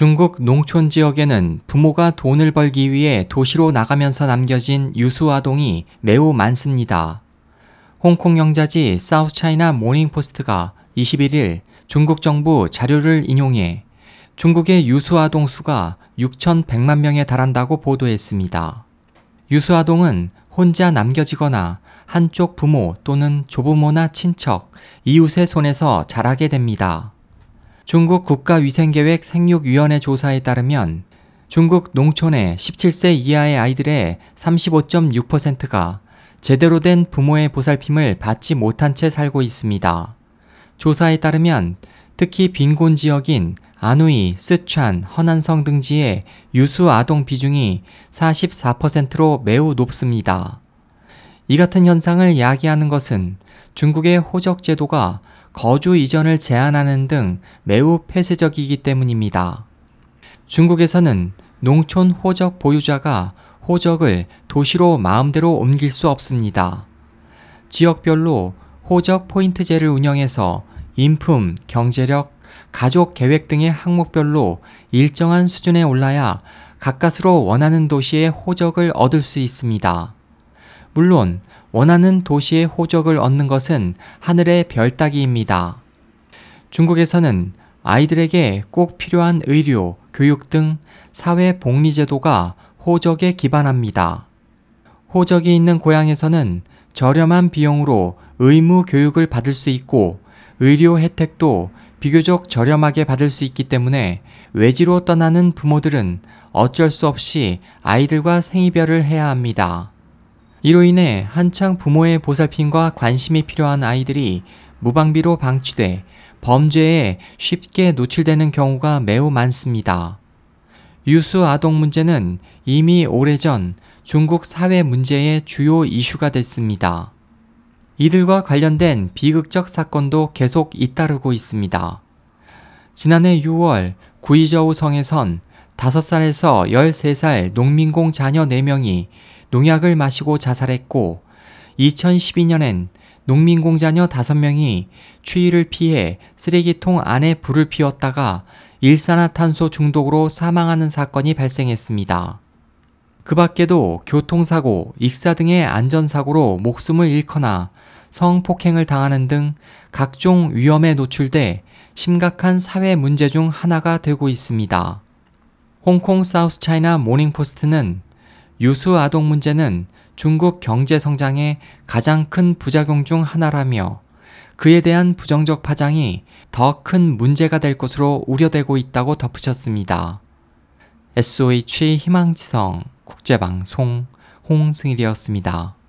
중국 농촌 지역에는 부모가 돈을 벌기 위해 도시로 나가면서 남겨진 유수 아동이 매우 많습니다. 홍콩 영자지 사우스차이나 모닝포스트가 21일 중국 정부 자료를 인용해 중국의 유수 아동 수가 6,100만 명에 달한다고 보도했습니다. 유수 아동은 혼자 남겨지거나 한쪽 부모 또는 조부모나 친척, 이웃의 손에서 자라게 됩니다. 중국 국가위생계획 생육위원회 조사에 따르면 중국 농촌의 17세 이하의 아이들의 35.6%가 제대로 된 부모의 보살핌을 받지 못한 채 살고 있습니다. 조사에 따르면 특히 빈곤 지역인 아누이, 스촨, 허난성 등지의 유수 아동 비중이 44%로 매우 높습니다. 이 같은 현상을 야기하는 것은 중국의 호적 제도가 거주 이전을 제한하는 등 매우 폐쇄적이기 때문입니다. 중국에서는 농촌 호적 보유자가 호적을 도시로 마음대로 옮길 수 없습니다. 지역별로 호적 포인트제를 운영해서 인품, 경제력, 가족 계획 등의 항목별로 일정한 수준에 올라야 가까스로 원하는 도시의 호적을 얻을 수 있습니다. 물론 원하는 도시의 호적을 얻는 것은 하늘의 별 따기입니다. 중국에서는 아이들에게 꼭 필요한 의료, 교육 등 사회 복리 제도가 호적에 기반합니다. 호적이 있는 고향에서는 저렴한 비용으로 의무 교육을 받을 수 있고 의료 혜택도 비교적 저렴하게 받을 수 있기 때문에 외지로 떠나는 부모들은 어쩔 수 없이 아이들과 생이별을 해야 합니다. 이로 인해 한창 부모의 보살핌과 관심이 필요한 아이들이 무방비로 방치돼 범죄에 쉽게 노출되는 경우가 매우 많습니다. 유수 아동 문제는 이미 오래전 중국 사회 문제의 주요 이슈가 됐습니다. 이들과 관련된 비극적 사건도 계속 잇따르고 있습니다. 지난해 6월 구이저우 성에선 5살에서 13살 농민공 자녀 4명이 농약을 마시고 자살했고 2012년엔 농민공자녀 5명이 추위를 피해 쓰레기통 안에 불을 피웠다가 일산화탄소 중독으로 사망하는 사건이 발생했습니다. 그 밖에도 교통사고, 익사 등의 안전사고로 목숨을 잃거나 성폭행을 당하는 등 각종 위험에 노출돼 심각한 사회 문제 중 하나가 되고 있습니다. 홍콩 사우스 차이나 모닝포스트는 유수 아동 문제는 중국 경제 성장의 가장 큰 부작용 중 하나라며 그에 대한 부정적 파장이 더 큰 문제가 될 것으로 우려되고 있다고 덧붙였습니다. SOH 희망지성 국제방송 홍승일이었습니다.